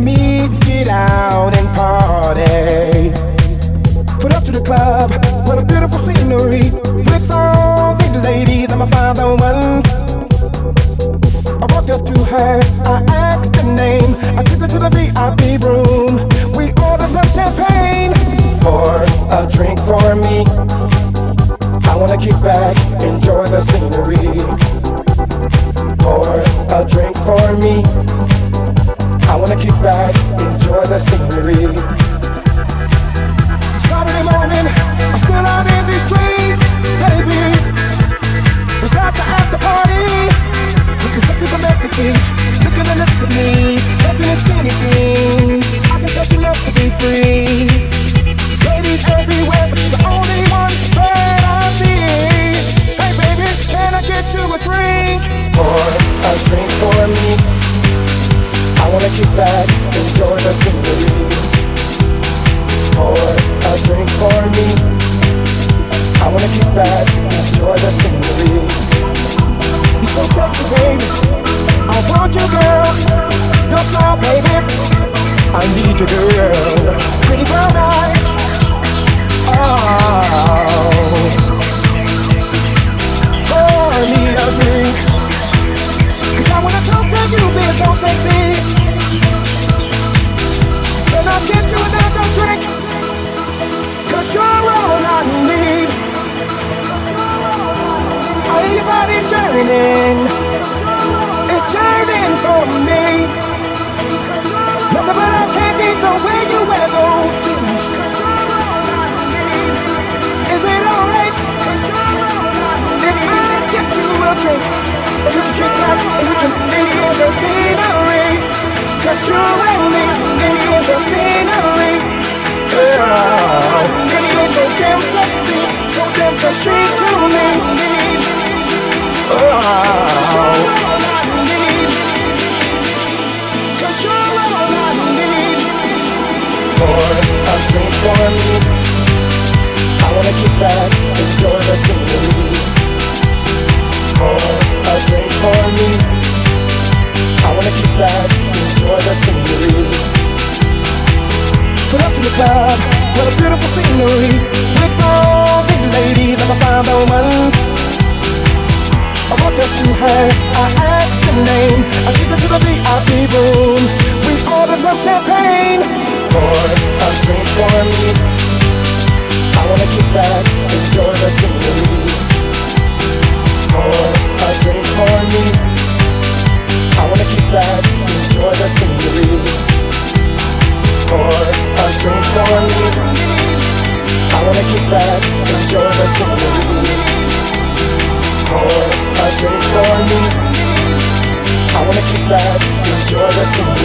me to get out and party. Put up to the club, what a beautiful scenery. With all these ladies, I'ma find the ones. I walked up to her, I asked her name. I took her to the VIP room. We ordered some champagne. Pour a drink for me. I wanna kick back, enjoy the scenery. Pour a drink for me. Back, enjoy the scenery. Saturday morning, I'm still out in these streets, baby. At the after party, looking sexy from feet, looking to lips at me, dancing in skinny jeans. I can tell she loves to be free. Ladies everywhere, but you're the only one that I see. Hey baby, can I get you a drink? Pour a drink for me. Kick back, enjoy the scenery. Pour a drink for me. I wanna back, enjoy the. You're so sexy, baby. I want you, girl. Don't smile, baby. I need you, girl. Pretty brown eyes. Oh. Shining? It's shining for me. Nothing but a candy the way you wear those shoes. Is it alright if I get you a drink? And we can kick back and we can enjoy the scenery. Cause you and me I wanna kick back, enjoy for me. I wanna enjoy. Put up to the what a beautiful scenery. With all these ladies, that. I walked up to her, I asked her name. I took her to the VIP room. We ordered champagne. I wanna kick back, enjoy the scenery.